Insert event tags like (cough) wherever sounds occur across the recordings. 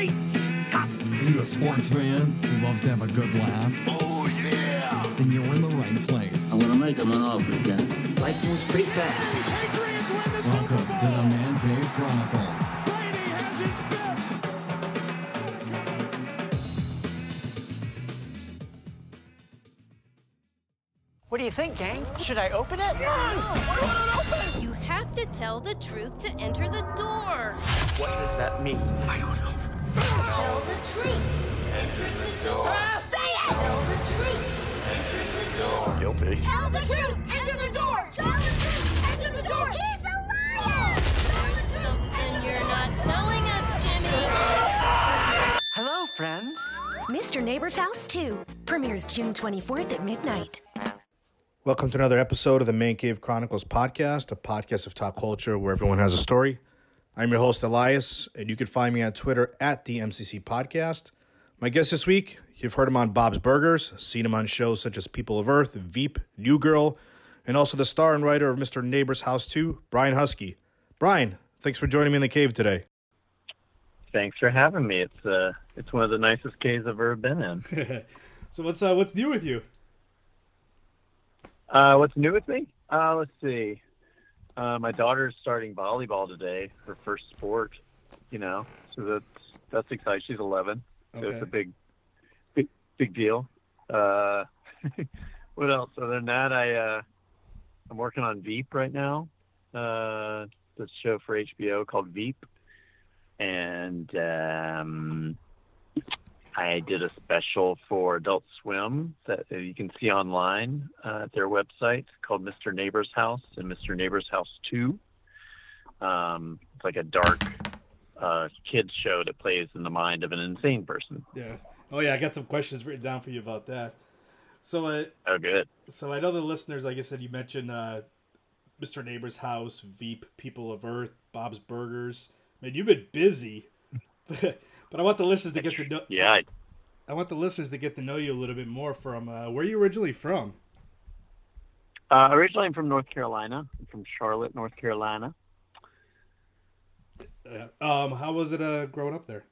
Great Scott! Are you a sports fan who loves to have a good laugh? Oh, yeah! Then you're in the right place. I'm gonna make him an offer again. Life moves pretty fast. Patriots win the Welcome Super to the Man Cave Chronicles. Brady has his fifth! What do you think, gang? Should I open it? No. You have to tell the truth to enter the door. What does that mean? I don't know. Tell the truth. Enter the door. Say it. Tell the truth. Enter the door. Guilty. Tell the truth. Enter the door. Tell the truth. Enter the door. He's a liar. There's something you're not telling us, Jimmy. Hello, friends. Mr. Neighbor's House 2 premieres June 24th at midnight. Welcome to another episode of the Man Cave Chronicles podcast, a podcast of top culture where everyone has a story. I'm your host, Elias, and you can find me on Twitter at the MCC Podcast. My guest this week, you've heard him on Bob's Burgers, seen him on shows such as People of Earth, Veep, New Girl, and also the star and writer of Mr. Neighbor's House 2, Brian Huskey. Brian, thanks for joining me in the cave today. Thanks for having me. It's uh, it's one of the nicest caves I've ever been in. (laughs) so what's uh, what's new with you? Uh, what's new with me? Uh, let's see. Uh, my daughter's starting volleyball today, her first sport. You know, so that's that's exciting. She's 11, so it's a big, big, big deal. Uh, (laughs) what else? Other than that, I uh, I'm working on Veep right now. Uh, this show for HBO called Veep, and um, I did a special for Adult Swim that uh, you can see online uh, at their website called Mr. Neighbor's House and Mr. Neighbor's House 2. Um, it's like a dark uh, kids show that plays in the mind of an insane person. Yeah. Oh yeah, I got some questions written down for you about that. So uh, Oh, good. So I know the listeners, like I said, you mentioned uh, Mr. Neighbor's House, Veep, People of Earth, Bob's Burgers. Man, you've been busy. (laughs) but I want the listeners to get to know. Yeah, I, I want the listeners to get to know you a little bit more. From uh, where are you originally from? uh, originally I'm from North Carolina. I'm from Charlotte, North Carolina. Uh, um, how was it uh, growing up there?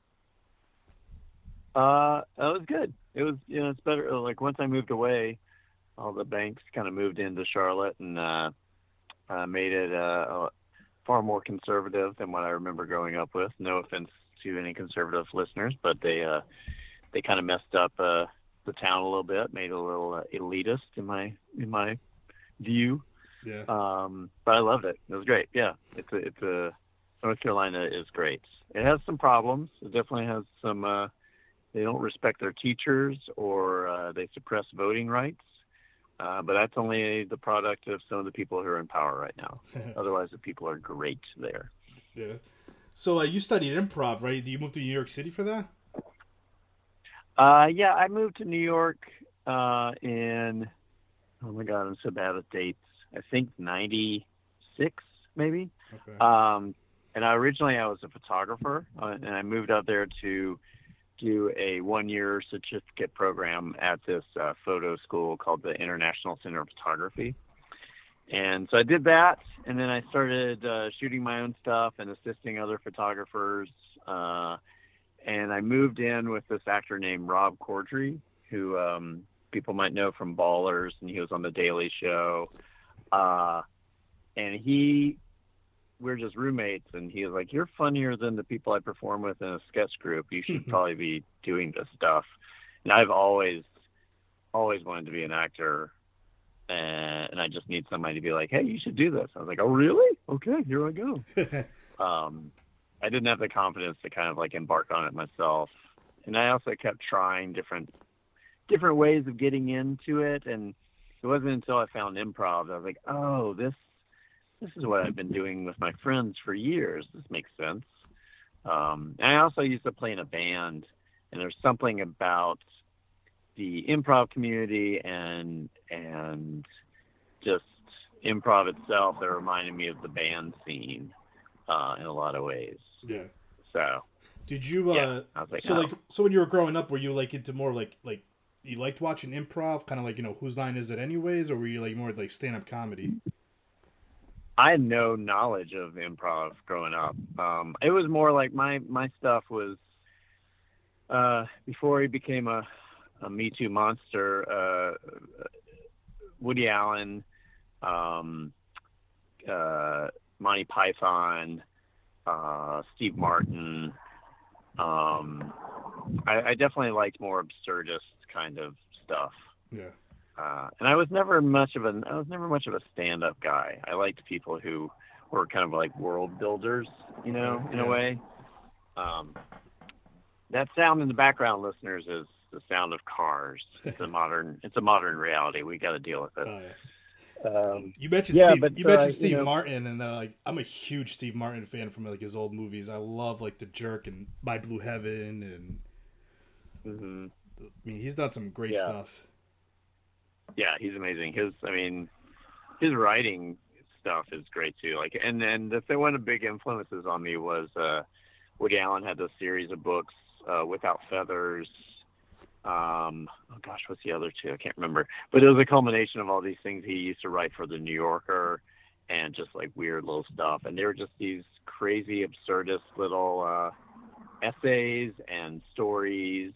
Uh, it was good. It was, you know, it's better. Like once I moved away, all the banks kind of moved into Charlotte and uh, uh, made it uh, uh, far more conservative than what I remember growing up with. No offense to any conservative listeners, but they uh, they kind of messed up uh, the town a little bit, made it a little uh, elitist in my in my view. Yeah. Um, but I loved it. It was great. Yeah, it's a, it's a North Carolina is great. It has some problems. It definitely has some. Uh, they don't respect their teachers or uh, they suppress voting rights. Uh, but that's only the product of some of the people who are in power right now. (laughs) Otherwise, the people are great there. yeah. So uh, you studied improv, right? Did You moved to New York City for that? Uh, yeah, I moved to New York uh, in, oh my God, I'm so bad at dates. I think 96, maybe. Okay. Um, and I, originally I was a photographer, uh, and I moved out there to do a one-year certificate program at this uh, photo school called the International Center of Photography. And so I did that, and then I started uh, shooting my own stuff and assisting other photographers. Uh, and I moved in with this actor named Rob Corddry, who um, people might know from Ballers, and he was on The Daily Show. Uh, and he we are just roommates and he was like you're funnier than the people i perform with in a sketch group you should (laughs) probably be doing this stuff and i've always always wanted to be an actor and, and i just need somebody to be like hey you should do this. I was like oh really? Okay here i go. (laughs) Um, i didn't have the confidence to kind of like embark on it myself. And i also kept trying different different ways of getting into it. And it wasn't until i found improv that i was like oh this this is what I've been doing with my friends for years. This makes sense. Um, and I also used to play in a band, and there's something about the improv community and and just improv itself that reminded me of the band scene uh, in a lot of ways. yeah. So Did you? Uh, Yeah, I was like, so oh. like, so when you were growing up, were you like into more like like you liked watching improv, kind of like you know whose line is it anyways, or were you like more like stand up comedy? I had no knowledge of improv growing up. Um, it was more like my my stuff was uh, before he became a, a Me Too monster, uh, Woody Allen, um, uh, Monty Python, uh, Steve Martin. Um, I, I definitely liked more absurdist kind of stuff. Yeah. Uh, and I was never much of a I was never much of a stand up guy. I liked people who were kind of like world builders, you know, in Yeah. a way. Um, that sound in the background, listeners, is the sound of cars. (laughs) It's a modern it's a modern reality. We got to deal with it. Oh, yeah. Um, You mentioned Yeah, Steve. but, you mentioned uh, Steve you know- Martin, and uh, like I'm a huge Steve Martin fan from like his old movies. I love like The Jerk and My Blue Heaven, and mhm. I mean he's done some great Yeah. stuff. yeah, he's amazing. His, I mean, his writing stuff is great too. Like, and then the thing, one of the big influences on me was uh, Woody Allen had this series of books, uh, Without Feathers. Um, oh gosh, what's the other two? I can't remember. But it was a culmination of all these things he used to write for the New Yorker, and just like weird little stuff. And they were just these crazy, absurdist little uh, essays and stories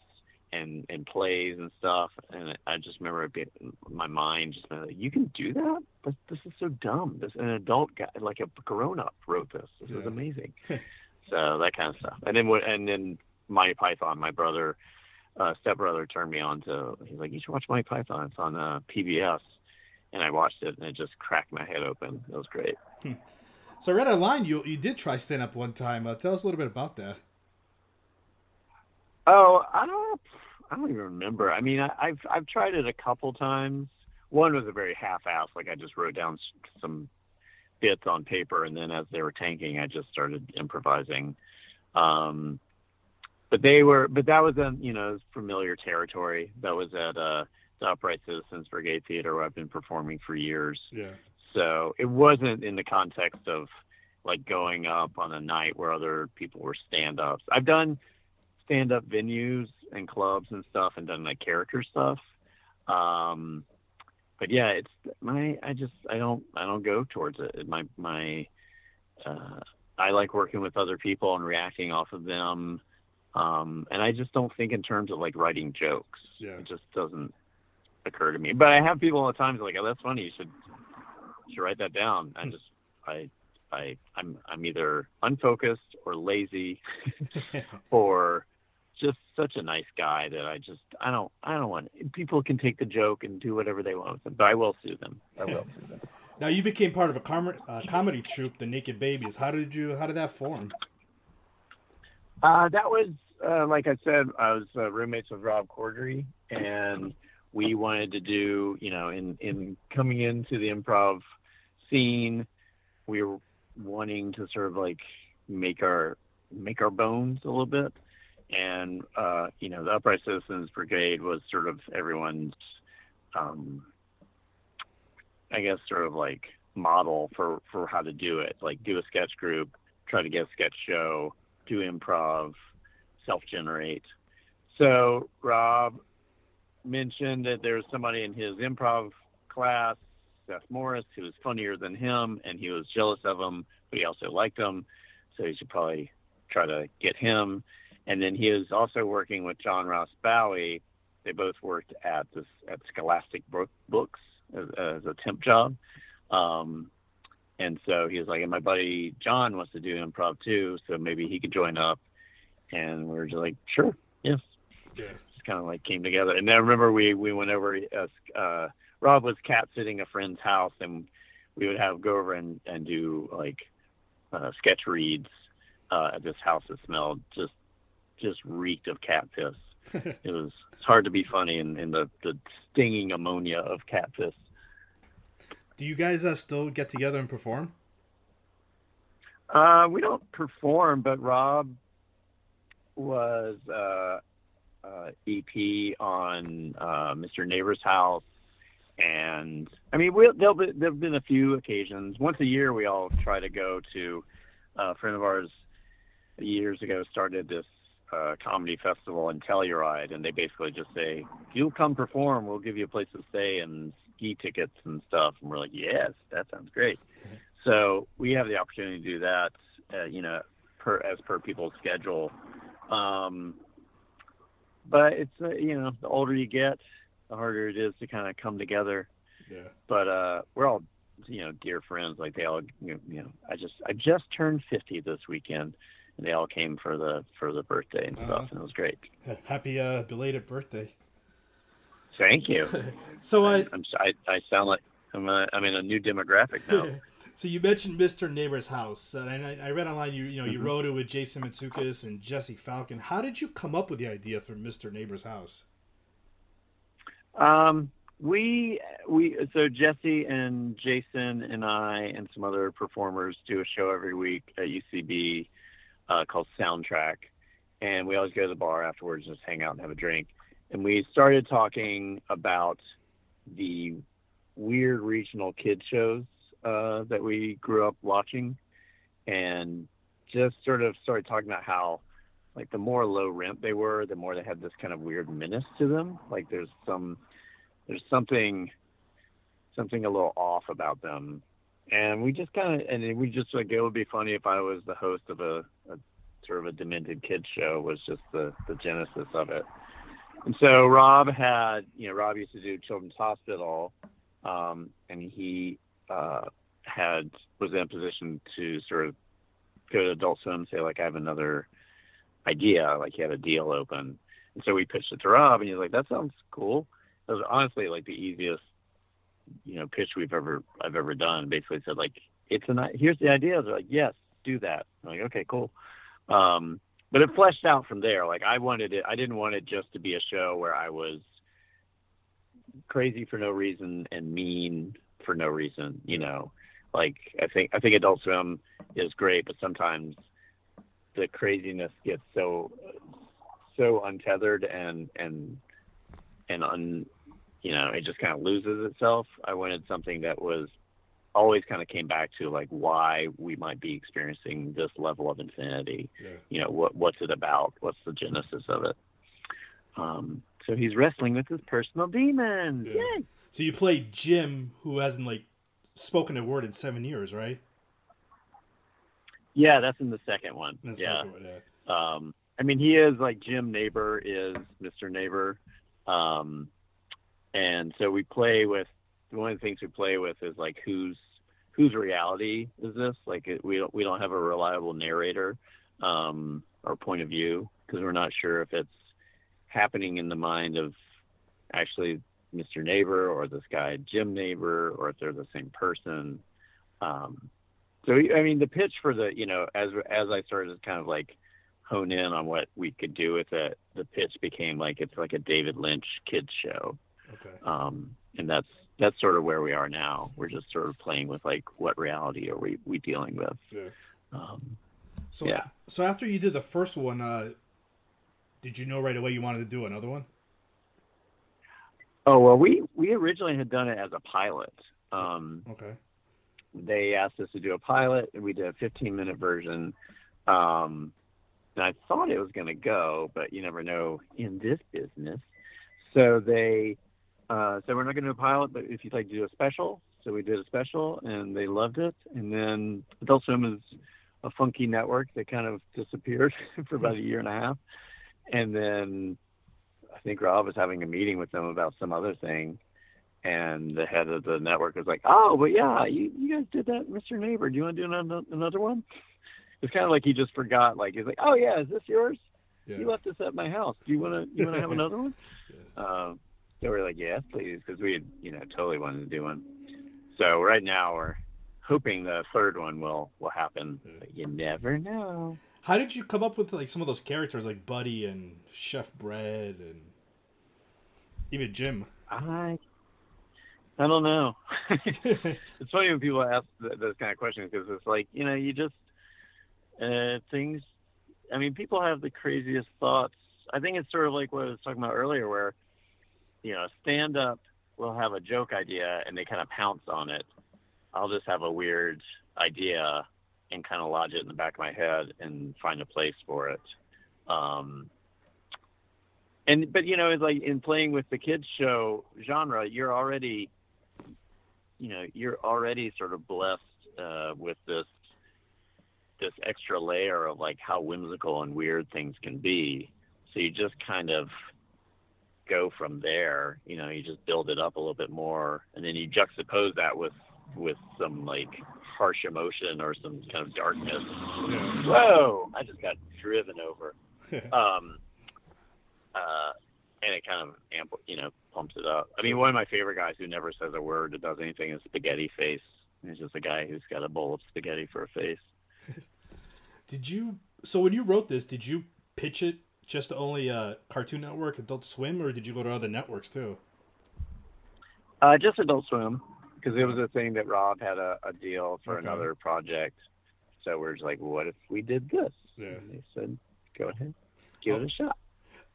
and and plays and stuff. And I just remember it being my mind just being like, you can do that? But this is so dumb. This an adult guy, like a grown up, wrote this. This is amazing. (laughs) so that kind of stuff. And then what? And then Monty Python. My brother, uh, stepbrother, turned me on to. He's like, you should watch Mike Python. It's on uh, PBS. And I watched it, and it just cracked my head open. It was great. So I read online you you did try stand up one time. Uh, tell us a little bit about that. Oh, I don't. I don't even remember. I mean, I, I've I've tried it a couple times. One was a very half-ass, like I just wrote down some bits on paper, and then as they were tanking, I just started improvising. Um, but they were, but that was a you know familiar territory. That was at uh, the Upright Citizens Brigade Theater, where I've been performing for years. Yeah. So it wasn't in the context of like going up on a night where other people were stand ups. I've done stand up venues and clubs and stuff and done like character stuff. Um, but yeah, it's my, I just, I don't, I don't go towards it. My, my, uh, I like working with other people and reacting off of them. Um, and I just don't think in terms of like writing jokes. Yeah. It just doesn't occur to me. But I have people all the time like, oh, that's funny. You should, you should write that down. I just, I, I, I'm, I'm either unfocused or lazy (laughs) or just such a nice guy that I just, I don't, I don't want, people can take the joke and do whatever they want with it, but I will sue them. I will sue them. (laughs) Now you became part of a com- uh, comedy troupe, the Naked Babies. How did you? How did that form? Uh, that was, uh, like I said, I was uh, roommates with Rob Corddry, and we wanted to do, you know, in in coming into the improv scene, we were wanting to sort of like make our make our bones a little bit, and uh, you know, the Upright Citizens Brigade was sort of everyone's, um, I guess, sort of like model for for how to do it, like do a sketch group, try to get a sketch show do improv, self generate. So Rob mentioned that there was somebody in his improv class, Seth Morris, who was funnier than him, and he was jealous of him, but he also liked him. So he should probably try to get him. And then he was also working with John Ross Bowie. They both worked at this at Scholastic Books as, as a temp job. Um, and so he was like, and my buddy John wants to do improv too, so maybe he could join up. And we were just like, sure, yes. Yeah. Just kind of like came together. And then I remember we we went over. Uh, uh, Rob was cat sitting a friend's house, and we would have go over and and do like uh, sketch reads uh, at this house that smelled just just reeked of cat piss. (laughs) it was it's hard to be funny in, in the the stinging ammonia of cat piss. Do you guys uh, still get together and perform? Uh, we don't perform, but Rob was uh, uh, EP on uh, Mr. Neighbor's House, and I mean, we'll, there'll be there've been a few occasions. Once a year, we all try to go to. uh, a friend of ours years ago started this uh, comedy festival in Telluride, and they basically just say, "If you'll come perform, we'll give you a place to stay and ski tickets and stuff." And we're like, "Yes, that sounds great." So we have the opportunity to do that, uh, you know, per as per people's schedule. Um, but it's uh, you know the older you get, the harder it is to kind of come together. Yeah. But uh, we're all you know dear friends. Like they all you know, I just I just turned 50 this weekend, and they all came for the for the birthday and stuff, Uh-huh. and it was great. Happy uh, belated birthday. Thank you. (laughs) So I, I'm s- I, I sound like I'm a, I'm in a new demographic now. (laughs) so you mentioned Mr. Neighbor's House, and I, I read online you you know you Mhm. wrote it with Jason Mantzoukas and Jesse Falcon. How did you come up with the idea for Mr. Neighbor's House? Um, we we so Jesse and Jason and I and some other performers do a show every week at UCB uh, called Soundtrack, and we always go to the bar afterwards and just hang out and have a drink. And we started talking about the weird regional kid shows uh, that we grew up watching, and just sort of started talking about how like the more low rent they were, the more they had this kind of weird menace to them. Like there's some there's something something a little off about them. And we just kind of and we just like it would be funny if I was the host of a, a sort of a demented kids show was just the the genesis of it. And so Rob had, you know, Rob used to do Children's Hospital, um, and he uh, had was in a position to sort of go to Adult Swim and say like, I have another idea, like he had a deal open. And so we pitched it to Rob, and he was like, "That sounds cool." It was honestly like the easiest, you know, pitch we've ever I've ever done. Basically said like, "It's i- here's the idea." They're like, "Yes, do that." I'm like, "Okay, cool." Um, but it fleshed out from there. Like I wanted it. I didn't want it just to be a show where I was crazy for no reason and mean for no reason. You know, like I think I think Adult Swim is great, but sometimes the craziness gets so so untethered and and and un you know it just kind of loses itself i wanted something that was always kind of came back to like why we might be experiencing this level of insanity Yeah. you know what what's it about what's the genesis of it um so he's wrestling with his personal demons Yeah. Yay! So you play Jim, who hasn't like spoken a word in seven years, right? yeah that's in the second one That's yeah like what- yeah. um i mean he is like jim neighbor is mr neighbor um and so we play with one of the things we play with is like whose whose reality is this like it, we don't we don't have a reliable narrator um or point of view because we're not sure if it's happening in the mind of actually mr neighbor or this guy jim neighbor or if they're the same person um so I mean, the pitch for the you know as as I started to kind of like hone in on what we could do with it, the pitch became like it's like a David Lynch kids show, Okay. um, and that's that's sort of where we are now. We're just sort of playing with like what reality are we we dealing with? Yeah. Um, So Yeah. so after you did the first one, uh, did you know right away you wanted to do another one? Oh well, we we originally had done it as a pilot. Um, Okay. they asked us to do a pilot and we did a 15 minute version. Um, and i thought it was going to go but you never know in this business. So they uh, said we're not going to do a pilot but if you'd like to do a special. So we did a special and they loved it. And then adult swim is a funky network that kind of disappeared (laughs) for about a year and a half. And then think rob was having a meeting with them about some other thing and the head of the network was like, "Oh, but yeah, you, you guys did that, Mr. Neighbor. Do you want to do another, another one?" It's kind of like he just forgot. Like he's like, "Oh yeah, is this yours? Yeah. You left this at my house. Do you want to you want to have another one?" (laughs) Um, so we're like, "Yes, please," because we had you know totally wanted to do one. So right now we're hoping the third one will will happen, but you never know. How did you come up with like some of those characters like Buddy and Chef Bread and even Jim? I I don't know. (laughs) (laughs) it's funny when people ask th- those kind of questions because it's like you know you just uh, things. I mean, people have the craziest thoughts. I think it's sort of like what I was talking about earlier, where you know, stand up will have a joke idea and they kind of pounce on it. I'll just have a weird idea and kind of lodge it in the back of my head and find a place for it. Um, and but you know, it's like in playing with the kids show genre, you're already, you know, you're already sort of blessed uh, with this this extra layer of like how whimsical and weird things can be. So you just kind of go from there. You know, you just build it up a little bit more, and then you juxtapose that with with some like harsh emotion or some kind of darkness. Yeah. Whoa! I just got driven over. (laughs) um, uh, and it kind of amp, you know, pumps it up. I mean, one of my favorite guys who never says a word or does anything is Spaghetti Face. He's just a guy who's got a bowl of spaghetti for a face. (laughs) Did you? So when you wrote this, did you pitch it just to only uh, Cartoon Network, Adult Swim, or did you go to other networks too? Uh, just Adult Swim, because it was a thing that Rob had a, a deal for Okay. another project. So we're just like, what if we did this? Yeah. And they said, go ahead, give it a shot.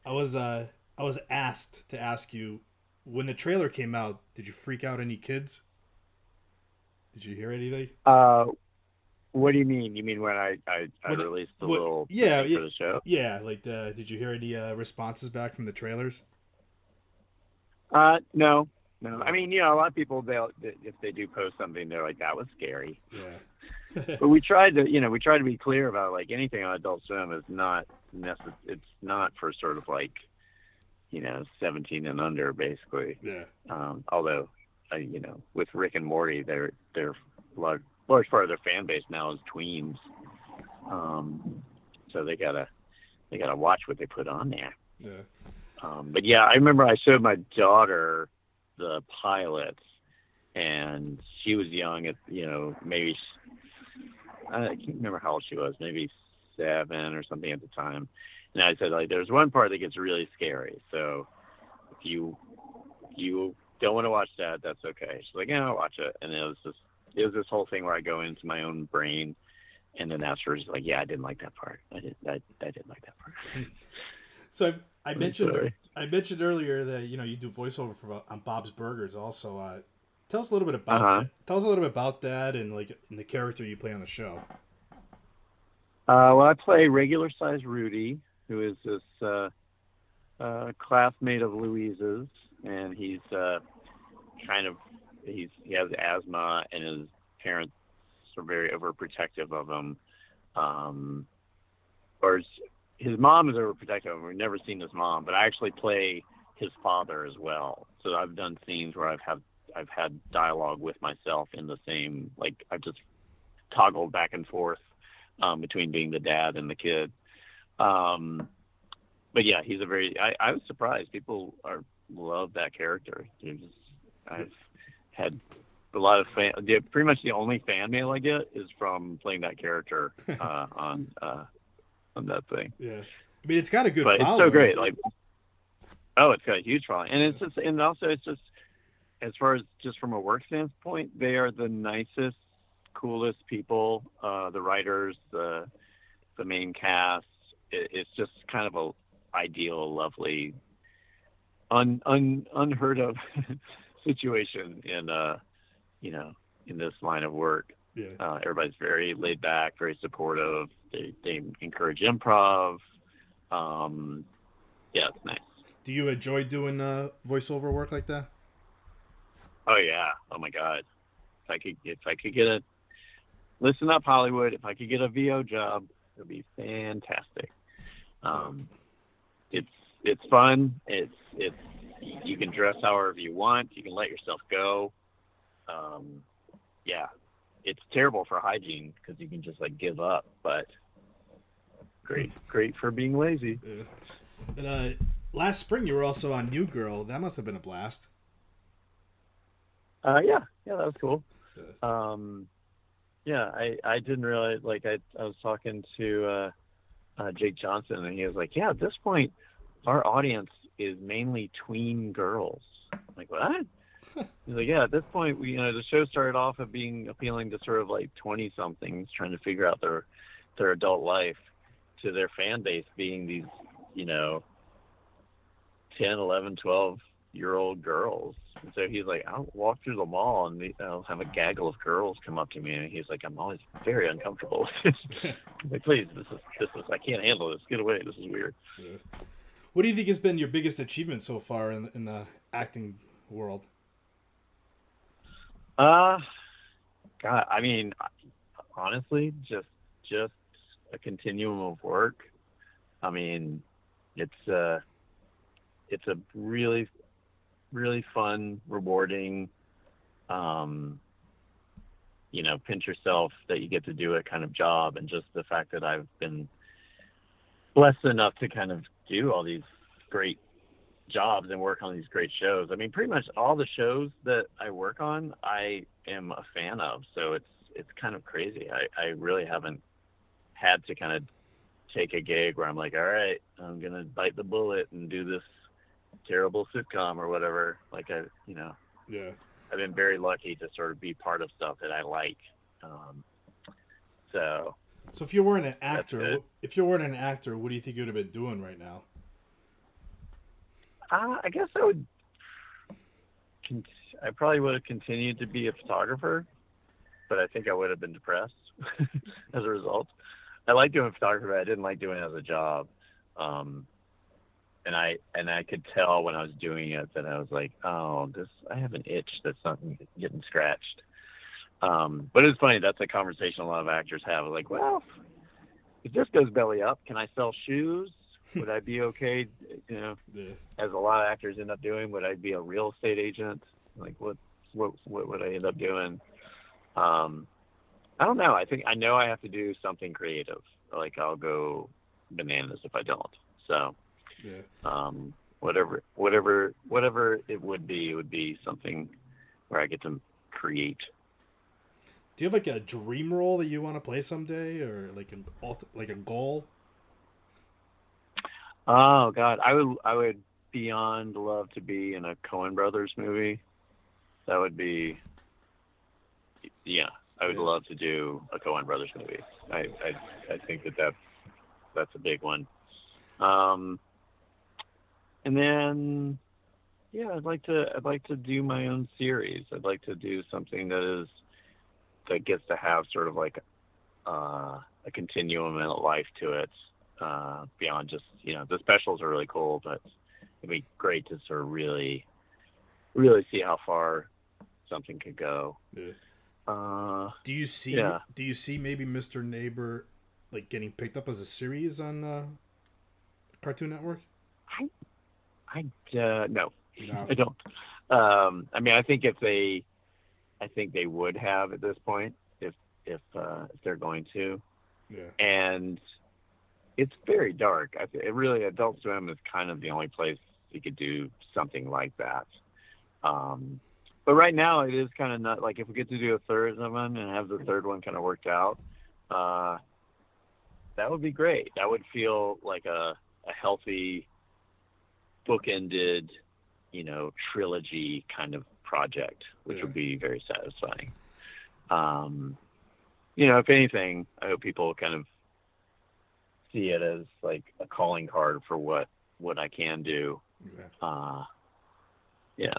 I was uh I was asked to ask you when the trailer came out. Did you freak out any kids? Did you hear anything? Uh, what do you mean? You mean when I, I, I When released the what- little yeah, yeah. the show? Yeah, like the, did you hear any uh, responses back from the trailers? Uh, no, no. I mean, you know, a lot of people they'll if they do post something, they're like, that was scary. Yeah. (laughs) but we tried to, you know, we tried to be clear about like anything on Adult Swim is not necess- It's not for sort of like, you know, 17 and under, basically. Yeah. Um, although, uh, you know, with Rick and Morty, they're they're large large part of their fan base now is tweens. Um, so they gotta they gotta watch what they put on there. Yeah. Um, but yeah, I remember I showed my daughter the pilots, and she was young at you know maybe I can't remember how old she was, maybe seven or something at the time. And I said like, there's one part that gets really scary, so if you you don't want to watch that, that's okay. She's like, yeah, I'll watch it. And it was just it was this whole thing where I go into my own brain, and then afterwards like, yeah, I didn't like that part. I didn't I, I didn't like that part. (laughs) So I, I mentioned sorry. I mentioned earlier that you know you do voiceover for on Bob's Burgers also. Uh, tell us a little bit about Uh-huh. that. Tell us a little bit about that and like and the character you play on the show. Uh, well, I play regular size Rudy, who is this uh, uh, classmate of Louise's, and he's uh, kind of he's he has asthma, and his parents are very overprotective of him. Um, or his, his mom is overprotective of him. We've never seen his mom, but I actually play his father as well. So I've done scenes where I've had I've had dialogue with myself in the same like I've just toggled back and forth um, between being the dad and the kid. Um, but yeah, he's a very. I, I was surprised. People are love that character. There's, I've had a lot of fan. The, pretty much the only fan mail I get is from playing that character (laughs) uh, on uh, on that thing. Yeah. I mean, it's got a good but it's so great. Like, oh, it's got a huge following, and it's just, and also it's just as far as just from a work standpoint, they are the nicest, coolest people. Uh, the writers, the the main cast. It, it's just kind of a ideal, lovely, un, un unheard of (laughs) situation in uh, you know, in this line of work. Yeah. Uh, everybody's very laid back, very supportive. They they encourage improv. Um, yeah, it's nice. Do you enjoy doing uh, voiceover work like that? Oh yeah. Oh my God. If I could, if I could get a, listen up Hollywood. If I could get a VO job, it would be fantastic. Um, it's it's fun. It's it's you can dress however you want. You can let yourself go. Um, yeah, it's terrible for hygiene because you can just like give up. But great, great for being lazy. Yeah. And uh, last spring you were also on New Girl. That must have been a blast. Uh, yeah, yeah, that was cool. Um, yeah, I, I didn't realize, like, I, I was talking to uh, uh, Jake Johnson, and he was like, yeah, at this point, our audience is mainly tween girls. I'm like, what? He's like, yeah, at this point, we, you know, the show started off of being appealing to sort of like 20 somethings trying to figure out their, their adult life to their fan base being these, you know, 10, 11, 12 year old girls. And so he's like, I'll walk through the mall and I'll have a gaggle of girls come up to me. And he's like, I'm always very uncomfortable. (laughs) Like, please, this is, this is, I can't handle this. Get away. This is weird. Yeah. What do you think has been your biggest achievement so far in, in the acting world? Uh, God, I mean, honestly, just, just a continuum of work. I mean, it's, uh, it's a really really fun, rewarding, um, you know, pinch yourself that you get to do it kind of job, and just the fact that I've been blessed enough to kind of do all these great jobs and work on these great shows. I mean, pretty much all the shows that I work on, I am a fan of. So it's it's kind of crazy. I, I really haven't had to kind of take a gig where I'm like, all right, I'm gonna bite the bullet and do this terrible sitcom or whatever. Like I, you know, Yeah. I've been very lucky to sort of be part of stuff that I like. Um, so So if you weren't an actor, if you weren't an actor, what do you think you would have been doing right now? uh, I guess I would. Con- I probably would have continued to be a photographer, but I think I would have been depressed (laughs) as a result. I like doing photography. I didn't like doing it as a job. Um, and I and I could tell when I was doing it that I was like, oh, this I have an itch that's not getting scratched. Um, but it's funny. That's a conversation a lot of actors have. Like, well, if this goes belly up, can I sell shoes? (laughs) Would I be okay? You know, Yeah. as a lot of actors end up doing, would I be a real estate agent? Like, what what what would I end up doing? Um, I don't know. I think I know I have to do something creative. Like, I'll go bananas if I don't. So Yeah. um, whatever whatever whatever it would be it would be something where I get to create. Do you have like a dream role that you want to play someday, or like an like a goal? Oh God, I would I would beyond love to be in a Coen Brothers movie. That would be yeah. I would love to do a Coen Brothers movie. I I, I think that that's that's a big one. Um, and then yeah, I'd like to I'd like to do my own series. I'd like to do something that is that gets to have sort of like uh, a continuum and a life to it uh, beyond just you know the specials are really cool, but it'd be great to sort of really really see how far something could go. Yeah. Uh, Do you see? Yeah. Do you see maybe Mr. Neighbor like getting picked up as a series on uh, Cartoon Network? I uh, no, No. I don't. Um, I mean, I think if they, I think they would have at this point if if uh, if they're going to, Yeah. and it's very dark. I th- it really Adult Swim is kind of the only place you could do something like that. Um, but right now it is kind of not like if we get to do a third one and have the third one kind of worked out, uh, that would be great. That would feel like a, a healthy, bookended, you know, trilogy kind of project, which Yeah. would be very satisfying. Um, you know, if anything, I hope people kind of see it as like a calling card for what what I can do. Exactly. Uh, yeah.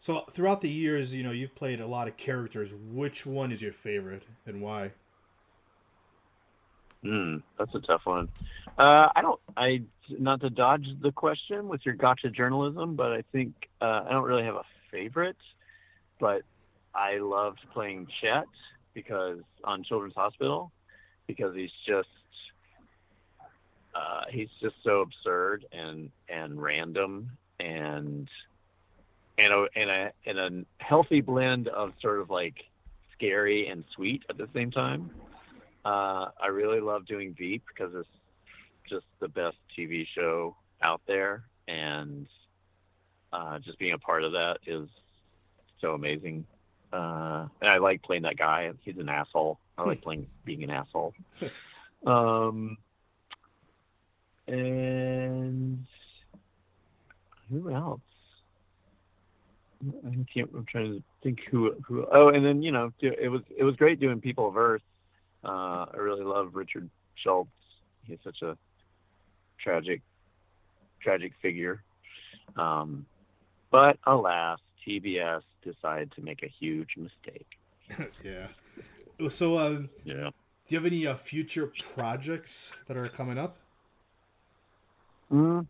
So throughout the years, you know, you've played a lot of characters. Which one is your favorite and why? Mm, that's a tough one. Uh, I don't. I not to dodge the question with your gotcha journalism, but I think uh, I don't really have a favorite. But I loved playing Chet because on Children's Hospital because he's just uh, he's just so absurd and and random and and a and a and a healthy blend of sort of like scary and sweet at the same time. Uh, I really love doing Veep because it's just the best TV show out there, and uh, just being a part of that is so amazing. Uh, and I like playing that guy. He's an asshole. I like playing being an asshole. Um, and who else? I can't. I'm trying to think who who. Oh, and then you know, it was it was great doing People of Earth. Uh, I really love Richard Schultz. He's such a tragic, tragic figure. Um, but alas, TBS decided to make a huge mistake. (laughs) yeah. So, uh, do you have any uh, future projects that are coming up? Mm.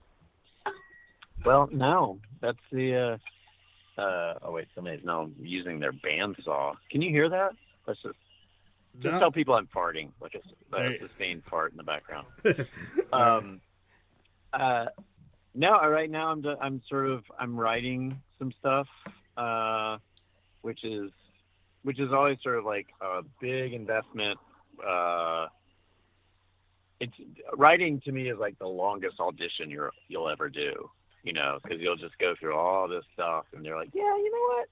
Well, no, that's the. Uh, uh, oh wait, somebody's now using their bandsaw. Can you hear that? Let's just just No. tell people I'm farting, like a, a Hey. sustained fart in the background. (laughs) um, uh, No, right now I'm do- I'm sort of I'm writing some stuff, uh, which is which is always sort of like a big investment. Uh, it's writing to me is like the longest audition you're you'll ever do. You know, because you'll just go through all this stuff, and they're like, "Yeah, you know what?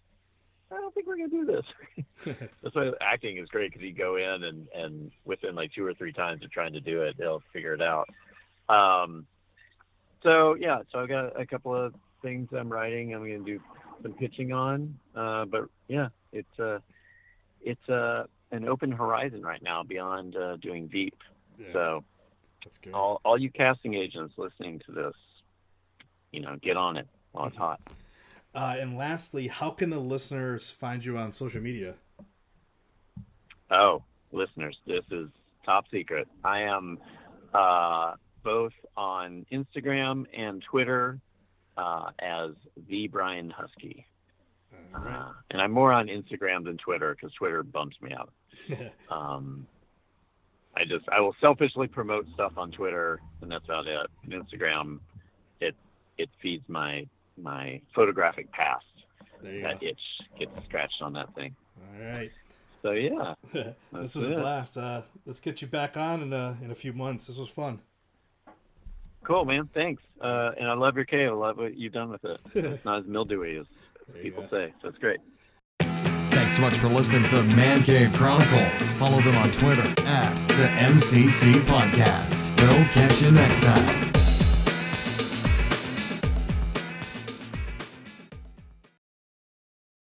I don't think we're gonna do this." (laughs) That's why acting is great because you go in and and within like two or three times of trying to do it, they'll figure it out. Um, so yeah, so I got a couple of things I'm writing. I'm going to do some pitching on, uh, but yeah, it's uh, it's uh, an open horizon right now beyond uh, doing Veep. Yeah, So that's good. all all you casting agents listening to this, you know, get on it while it's hot. Uh, and lastly, how can the listeners find you on social media? Oh, listeners, this is top secret. I am uh, both on Instagram and Twitter uh, as the Brian Huskey. Uh, and I'm more on Instagram than Twitter because Twitter bumps me out. (laughs) Um, I just I will selfishly promote stuff on Twitter, and that's about it. And Instagram, it it feeds my my photographic past. That go. itch gets scratched on that thing. All right. So yeah, (laughs) this was a blast. Uh, let's get you back on in a, in a few months. This was fun. Cool, man. Thanks. Uh, and I love your cave. I love what you've done with it. (laughs) It's not as mildewy as people say, so it's great. Thanks so much for listening to the Man Cave Chronicles. Follow them on Twitter at the MCC Podcast. We'll catch you next time.